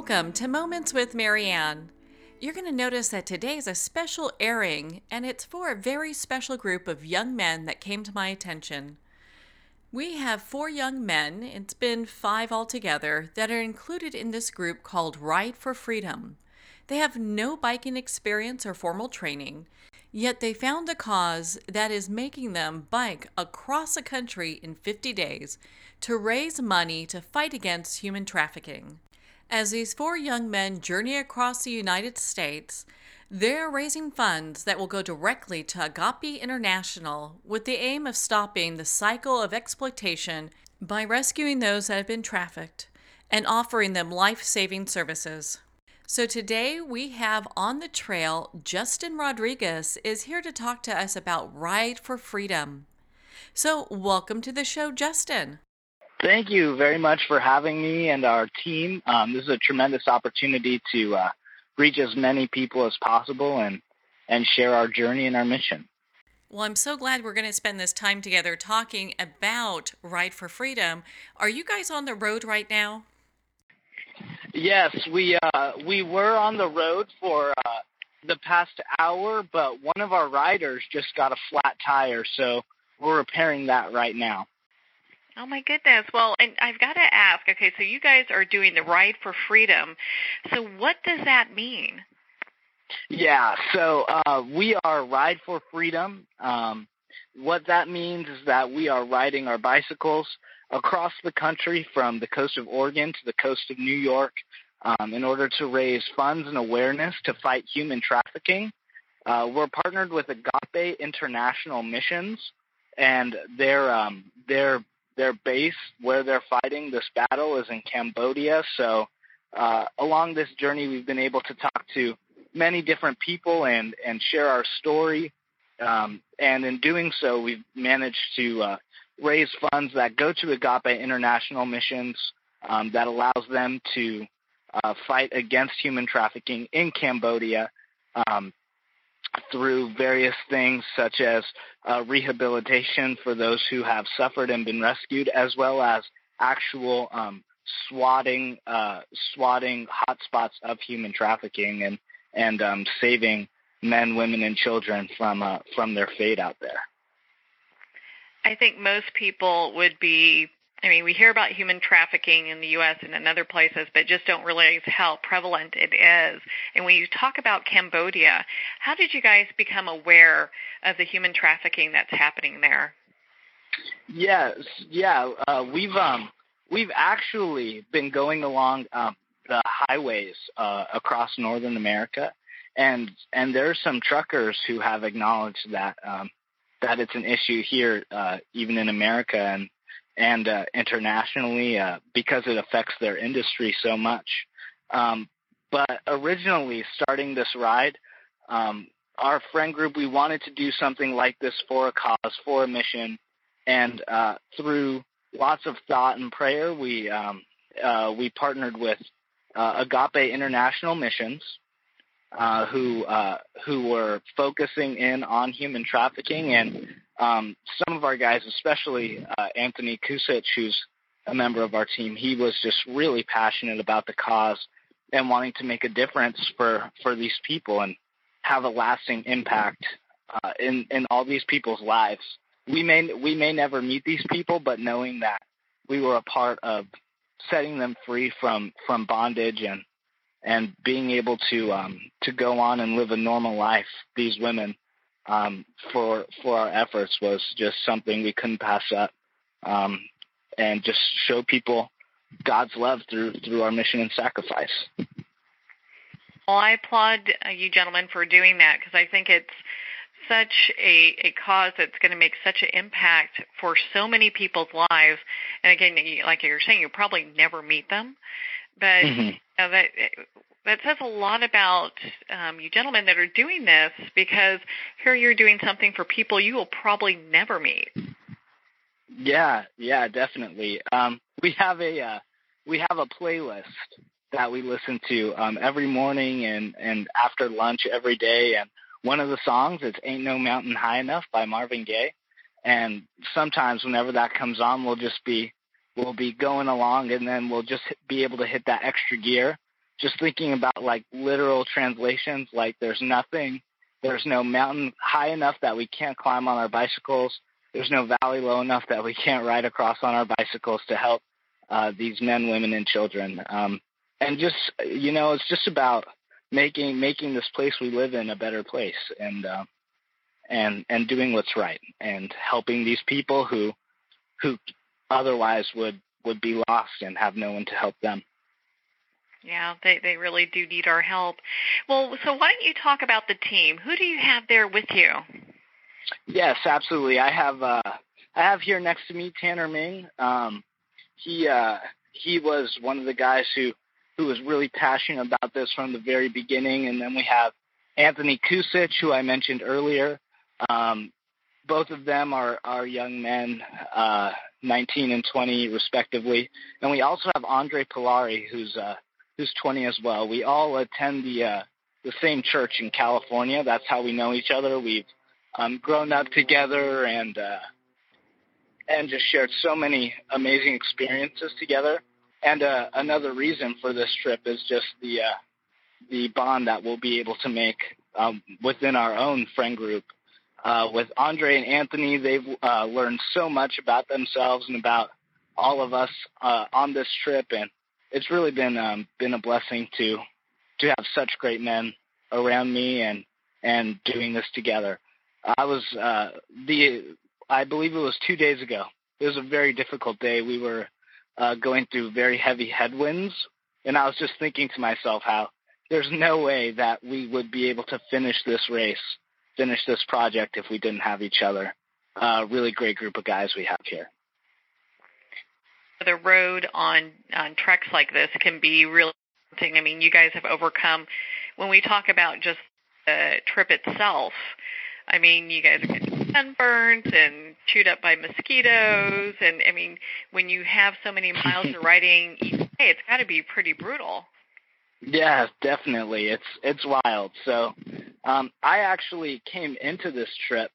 Welcome to Moments with Marianne. You're going to notice that today is a special airing, and it's for a very special group of young men that came to my attention. We have four young men, it's been five altogether, that are included in this group called Ride for Freedom. They have no biking experience or formal training, yet they found a cause that is making them bike across the country in 50 days to raise money to fight against human trafficking. As these four young men journey across the United States, they're raising funds that will go directly to Agape International with the aim of stopping the cycle of exploitation by rescuing those that have been trafficked and offering them life saving services. So today we have on the trail Justin Rodriguez is here to talk to us about Ride for Freedom. So, welcome to the show, Justin. Thank you very much for having me and our team. Um, this is a tremendous opportunity to uh, reach as many people as possible and, and share our journey and our mission. Well, I'm so glad we're going to spend this time together talking about Ride for Freedom. Are you guys on the road right now? Yes, we uh, we were on the road for uh, the past hour, but one of our riders just got a flat tire, so we're repairing that right now. Oh my goodness. Well, and I've got to ask, okay, so you guys are doing the Ride for Freedom. So what does that mean? Yeah, so uh, we are Ride for Freedom. Um, what that means is that we are riding our bicycles across the country from the coast of Oregon to the coast of New York um, in order to raise funds and awareness to fight human trafficking. Uh, we're partnered with Agape International Missions, and their um, their their base where they're fighting this battle is in Cambodia. So uh, along this journey, we've been able to talk to many different people and and share our story. Um, and in doing so, we've managed to uh, raise funds that go to Agape International Missions um, that allows them to uh, fight against human trafficking in Cambodia. Um, through various things such as uh, rehabilitation for those who have suffered and been rescued, as well as actual um, swatting uh, swatting hotspots of human trafficking and and um, saving men, women, and children from uh, from their fate out there. I think most people would be I mean, we hear about human trafficking in the U.S. and in other places, but just don't realize how prevalent it is. And when you talk about Cambodia, how did you guys become aware of the human trafficking that's happening there? Yes, yeah, uh, we've um, we've actually been going along um, the highways uh, across northern America, and and there are some truckers who have acknowledged that um, that it's an issue here, uh, even in America, and and uh, internationally uh, because it affects their industry so much. Um, but originally, starting this ride, um, our friend group we wanted to do something like this for a cause, for a mission, and uh, through lots of thought and prayer, we um, uh, we partnered with uh, Agape International Missions, uh, who uh, who were focusing in on human trafficking and um, some of our guys, especially uh, Anthony Kusich, who's a member of our team, he was just really passionate about the cause and wanting to make a difference for for these people and have a lasting impact uh, in in all these people's lives. We may we may never meet these people, but knowing that we were a part of setting them free from from bondage and and being able to um, to go on and live a normal life, these women um, for for our efforts was just something we couldn't pass up, um, and just show people God's love through through our mission and sacrifice. Well, I applaud uh, you gentlemen for doing that because I think it's such a, a cause that's going to make such an impact for so many people's lives. And again, like you're saying, you'll probably never meet them, but mm-hmm. you know, that that says a lot about um, you gentlemen that are doing this because here you're doing something for people you will probably never meet. Yeah, yeah, definitely. Um, we have a uh, we have a playlist that we listen to um, every morning and and after lunch every day. And one of the songs is "Ain't No Mountain High Enough" by Marvin Gaye. And sometimes whenever that comes on, we'll just be we'll be going along, and then we'll just be able to hit that extra gear just thinking about like literal translations, like there's nothing, there's no mountain high enough that we can't climb on our bicycles. There's no valley low enough that we can't ride across on our bicycles to help uh, these men, women, and children. Um, and just you know, it's just about making making this place we live in a better place, and uh, and and doing what's right, and helping these people who who otherwise would would be lost and have no one to help them. Yeah, they they really do need our help. Well, so why don't you talk about the team? Who do you have there with you? Yes, absolutely. I have uh I have here next to me Tanner Ming. Um he uh he was one of the guys who who was really passionate about this from the very beginning and then we have Anthony Kusich who I mentioned earlier. Um both of them are are young men uh 19 and 20 respectively. And we also have Andre Polari who's uh who's 20 as well. We all attend the uh, the same church in California. That's how we know each other. We've um, grown up together and uh, and just shared so many amazing experiences together. And uh, another reason for this trip is just the uh, the bond that we'll be able to make um, within our own friend group. Uh, with Andre and Anthony, they've uh, learned so much about themselves and about all of us uh, on this trip, and it's really been um, been a blessing to to have such great men around me and and doing this together. I was uh, the I believe it was two days ago. It was a very difficult day. We were uh, going through very heavy headwinds, and I was just thinking to myself how there's no way that we would be able to finish this race, finish this project if we didn't have each other. Uh, really great group of guys we have here the road on on treks like this can be really. I mean, you guys have overcome when we talk about just the trip itself. I mean, you guys are getting sunburnt and chewed up by mosquitoes, and I mean, when you have so many miles of riding each day, it's got to be pretty brutal. Yeah, definitely. It's it's wild. So, um, I actually came into this trip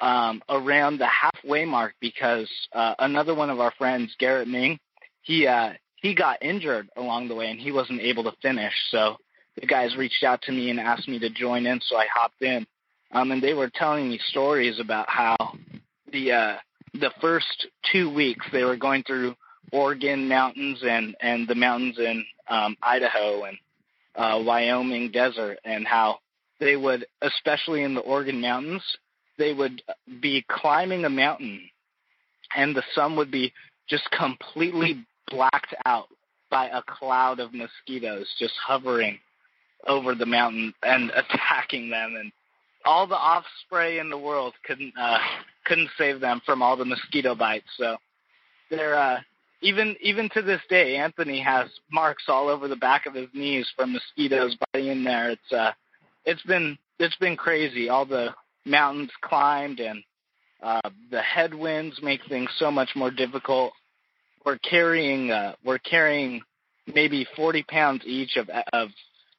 um, around the halfway mark because uh, another one of our friends, Garrett Ming, he uh, he got injured along the way and he wasn't able to finish. So the guys reached out to me and asked me to join in, so I hopped in. Um, and they were telling me stories about how the uh, the first two weeks they were going through Oregon mountains and and the mountains in um, Idaho and uh, Wyoming desert, and how they would, especially in the Oregon mountains, they would be climbing a mountain and the sun would be just completely blacked out by a cloud of mosquitoes just hovering over the mountain and attacking them. And all the off spray in the world couldn't uh couldn't save them from all the mosquito bites. So they're uh even even to this day anthony has marks all over the back of his knees from mosquitoes biting in there. It's uh it's been it's been crazy all the mountains climbed and uh, the headwinds make things so much more difficult. We're carrying uh, we're carrying maybe 40 pounds each of of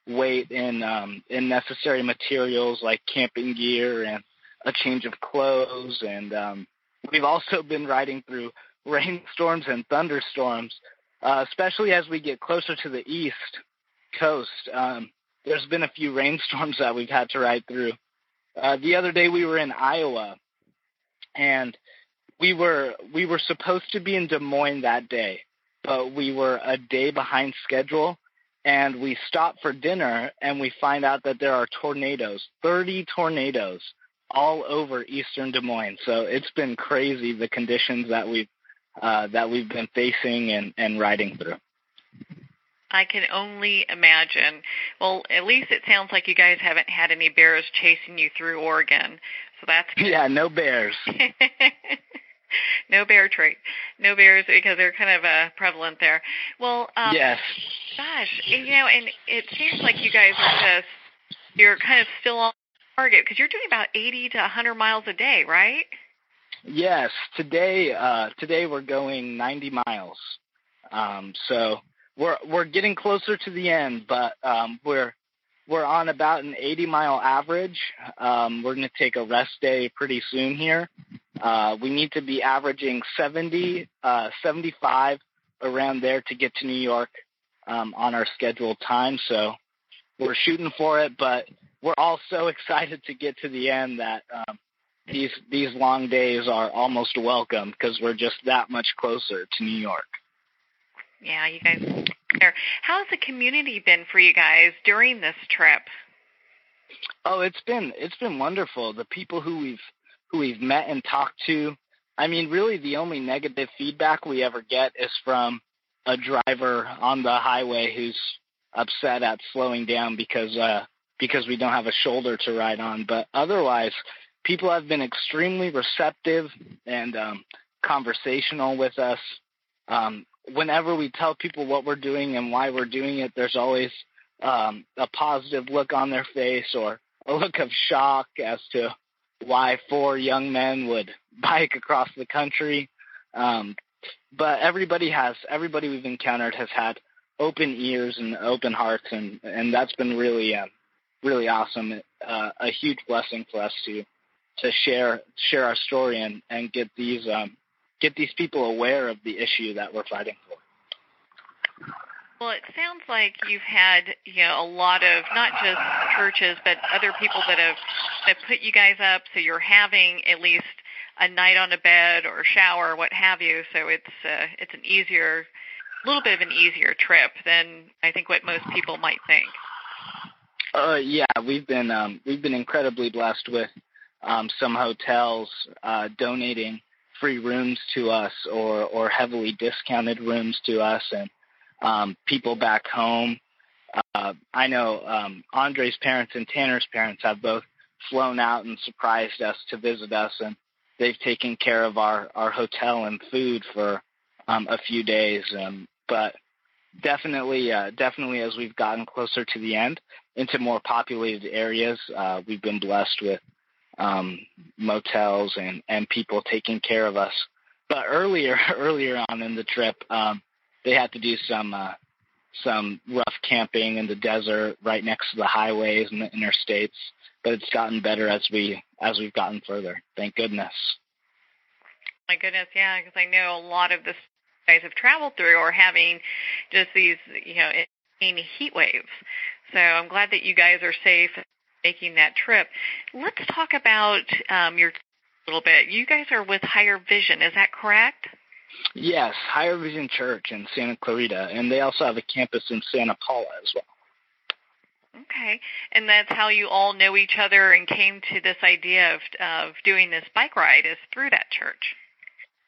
weight in um, in necessary materials like camping gear and a change of clothes and um, we've also been riding through rainstorms and thunderstorms, uh, especially as we get closer to the east coast. Um, there's been a few rainstorms that we've had to ride through, uh, the other day we were in Iowa, and we were we were supposed to be in Des Moines that day, but we were a day behind schedule, and we stopped for dinner, and we find out that there are tornadoes, 30 tornadoes all over eastern Des Moines. So it's been crazy the conditions that we've uh, that we've been facing and, and riding through. I can only imagine. Well, at least it sounds like you guys haven't had any bears chasing you through Oregon, so that's good. yeah, no bears. no bear trait, no bears because they're kind of uh, prevalent there. Well, um, yes. Gosh, you know, and it seems like you guys are just you're kind of still on target because you're doing about 80 to 100 miles a day, right? Yes. Today, uh, today we're going 90 miles. Um, so we're we're getting closer to the end, but um, we're we're on about an 80 mile average. Um, we're going to take a rest day pretty soon here. Uh, we need to be averaging 70, uh, 75 around there to get to New York. um, on our scheduled time. So we're shooting for it, but we're all so excited to get to the end that um, these these long days are almost welcome because we're just that much closer to New York. Yeah, you guys. There. How's the community been for you guys during this trip? Oh, it's been it's been wonderful. The people who we've who we've met and talked to. I mean, really, the only negative feedback we ever get is from a driver on the highway who's upset at slowing down because uh, because we don't have a shoulder to ride on. But otherwise, people have been extremely receptive and um, conversational with us. Um, whenever we tell people what we're doing and why we're doing it, there's always um, a positive look on their face or a look of shock as to why four young men would bike across the country. Um, but everybody has, everybody we've encountered has had open ears and open hearts, and and that's been really, uh, really awesome. Uh, a huge blessing for us to to share share our story and and get these um, get these people aware of the issue that we're fighting for. Well, it sounds like you've had you know a lot of not just churches but other people that have that put you guys up, so you're having at least a night on a bed or shower, or what have you. So it's uh, it's an easier, a little bit of an easier trip than I think what most people might think. Uh, yeah, we've been um, we've been incredibly blessed with um, some hotels uh, donating free rooms to us or or heavily discounted rooms to us, and um, people back home. Uh, I know um, Andre's parents and Tanner's parents have both flown out and surprised us to visit us, and they've taken care of our our hotel and food for um, a few days. Um, but definitely, uh, definitely, as we've gotten closer to the end into more populated areas, uh, we've been blessed with um, motels and and people taking care of us. But earlier, earlier on in the trip, um, they had to do some uh, some rough camping in the desert right next to the highways and the interstates. But it's gotten better as we as we've gotten further. Thank goodness. My goodness, yeah, because I know a lot of this guys have traveled through or having just these you know heat waves. So I'm glad that you guys are safe making that trip. Let's talk about um, your a little bit. You guys are with Higher Vision, is that correct? Yes, Higher Vision Church in Santa Clarita, and they also have a campus in Santa Paula as well. Okay, and that's how you all know each other and came to this idea of of doing this bike ride is through that church.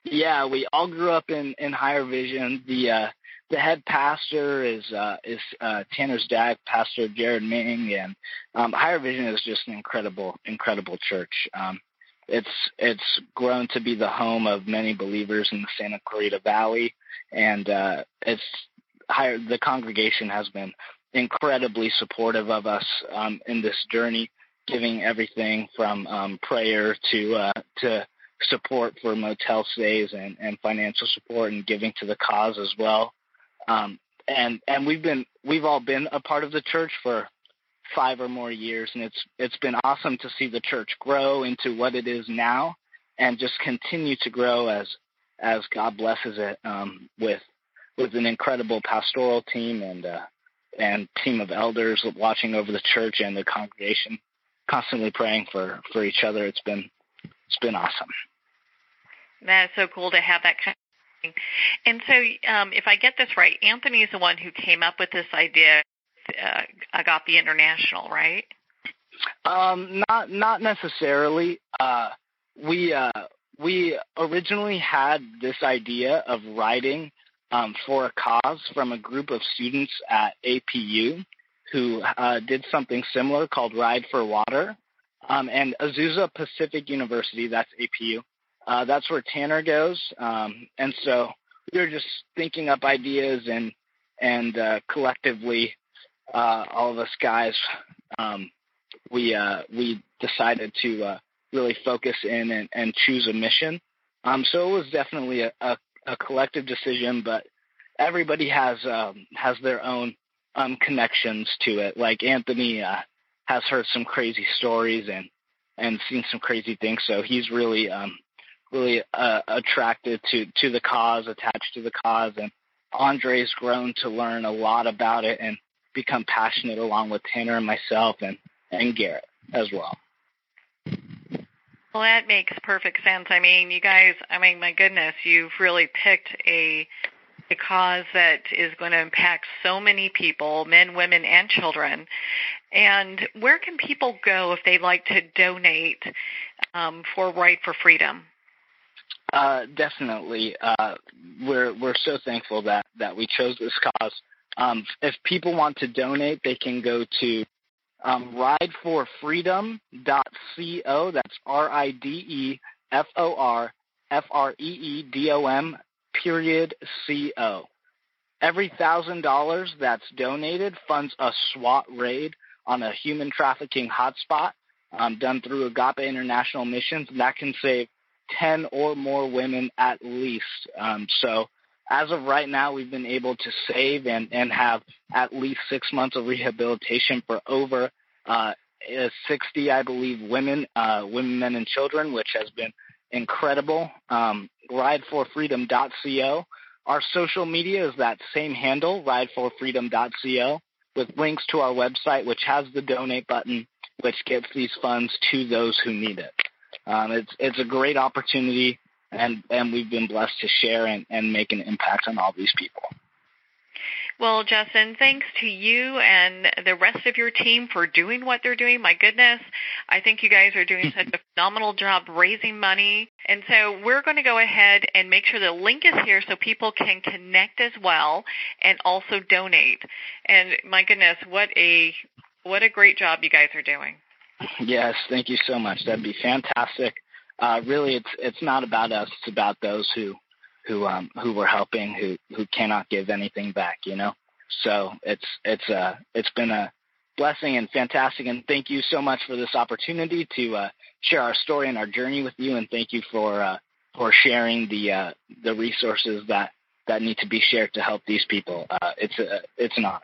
Yeah, we all grew up in in Higher Vision. The uh, the head pastor is uh, is uh, Tanner's dad, Pastor Jared Ming, and um, Higher Vision is just an incredible, incredible church. Um, it's it's grown to be the home of many believers in the Santa Clarita Valley, and uh, it's higher. The congregation has been incredibly supportive of us um, in this journey, giving everything from um, prayer to uh, to support for motel stays and, and financial support and giving to the cause as well. Um, and and we've been we've all been a part of the church for five or more years, and it's it's been awesome to see the church grow into what it is now, and just continue to grow as as God blesses it um, with with an incredible pastoral team and uh, and team of elders watching over the church and the congregation, constantly praying for for each other. It's been it's been awesome. That is so cool to have that kind. And so, um, if I get this right, Anthony is the one who came up with this idea uh, Agape International, right? Um, not not necessarily. Uh, we uh, we originally had this idea of writing um, for a cause from a group of students at APU who uh, did something similar called Ride for Water. Um, and Azusa Pacific University, that's APU, uh, that's where Tanner goes. Um, and so we were just thinking up ideas and and uh, collectively uh, all of us guys, um, we uh, we decided to uh, really focus in and, and choose a mission. Um, so it was definitely a, a, a collective decision, but everybody has um, has their own um, connections to it. Like Anthony uh, has heard some crazy stories and and seen some crazy things, so he's really um, really uh, attracted to to the cause, attached to the cause, and Andre's grown to learn a lot about it and become passionate along with Tanner and myself and, and Garrett as well. Well, that makes perfect sense. I mean, you guys, I mean, my goodness, you've really picked a a cause that is going to impact so many people, men, women, and children. And where can people go if they'd like to donate um, for Ride for Freedom? Uh, definitely. Uh, we're we're so thankful that that we chose this cause. Um, if people want to donate, they can go to um, rideforfreedom.co. That's R I D E F O R F R E E D O M period co. Every thousand dollars that's donated funds a SWAT raid on a human trafficking hotspot um, done through Agape International Missions, and that can save 10 or more women at least. Um, so as of right now, we've been able to save and, and have at least six months of rehabilitation for over uh, 60, I believe, women, uh, women, men, and children, which has been incredible. Um, rideforfreedom.co. Our social media is that same handle, rideforfreedom.co, with links to our website, which has the donate button, which gets these funds to those who need it. Um, it's it's a great opportunity, and and we've been blessed to share and, and make an impact on all these people. Well, Justin, thanks to you and the rest of your team for doing what they're doing. My goodness, I think you guys are doing such a phenomenal job raising money. And so we're going to go ahead and make sure the link is here so people can connect as well and also donate. And my goodness, what a what a great job you guys are doing. Yes, thank you so much. That'd be fantastic. Uh, really, it's it's not about us; it's about those who who um who we're helping who who cannot give anything back you know so it's it's uh it's been a blessing and fantastic and thank you so much for this opportunity to uh share our story and our journey with you and thank you for uh for sharing the uh the resources that that need to be shared to help these people uh it's a it's an honor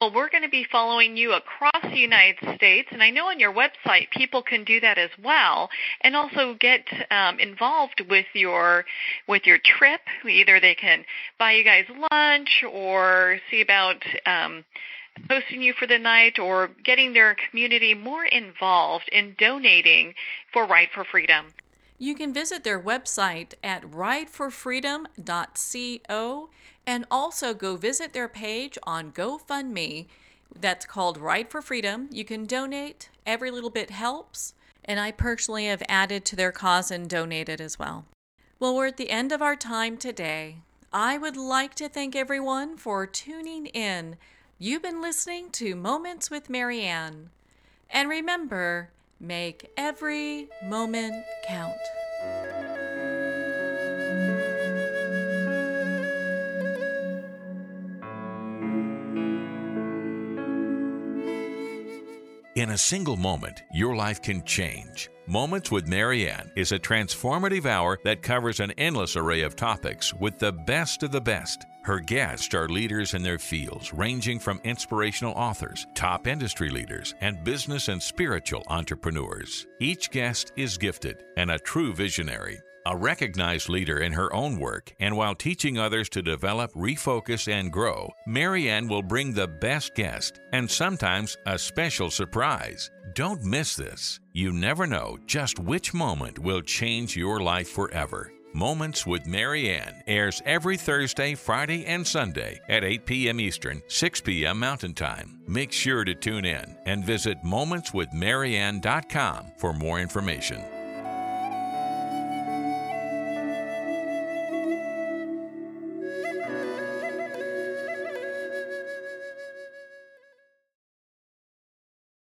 well, we're going to be following you across the United States, and I know on your website people can do that as well, and also get um, involved with your with your trip. Either they can buy you guys lunch, or see about um, hosting you for the night, or getting their community more involved in donating for Ride for Freedom. You can visit their website at rideforfreedom.co and also go visit their page on GoFundMe that's called Ride for Freedom. You can donate, every little bit helps, and I personally have added to their cause and donated as well. Well, we're at the end of our time today. I would like to thank everyone for tuning in. You've been listening to Moments with Marianne. And remember, make every moment count. In a single moment, your life can change. Moments with Marianne is a transformative hour that covers an endless array of topics with the best of the best. Her guests are leaders in their fields, ranging from inspirational authors, top industry leaders, and business and spiritual entrepreneurs. Each guest is gifted and a true visionary a recognized leader in her own work, and while teaching others to develop, refocus, and grow, Marianne will bring the best guest and sometimes a special surprise. Don't miss this. You never know just which moment will change your life forever. Moments with Marianne airs every Thursday, Friday, and Sunday at 8 p.m. Eastern, 6 p.m. Mountain Time. Make sure to tune in and visit momentswithmarianne.com for more information.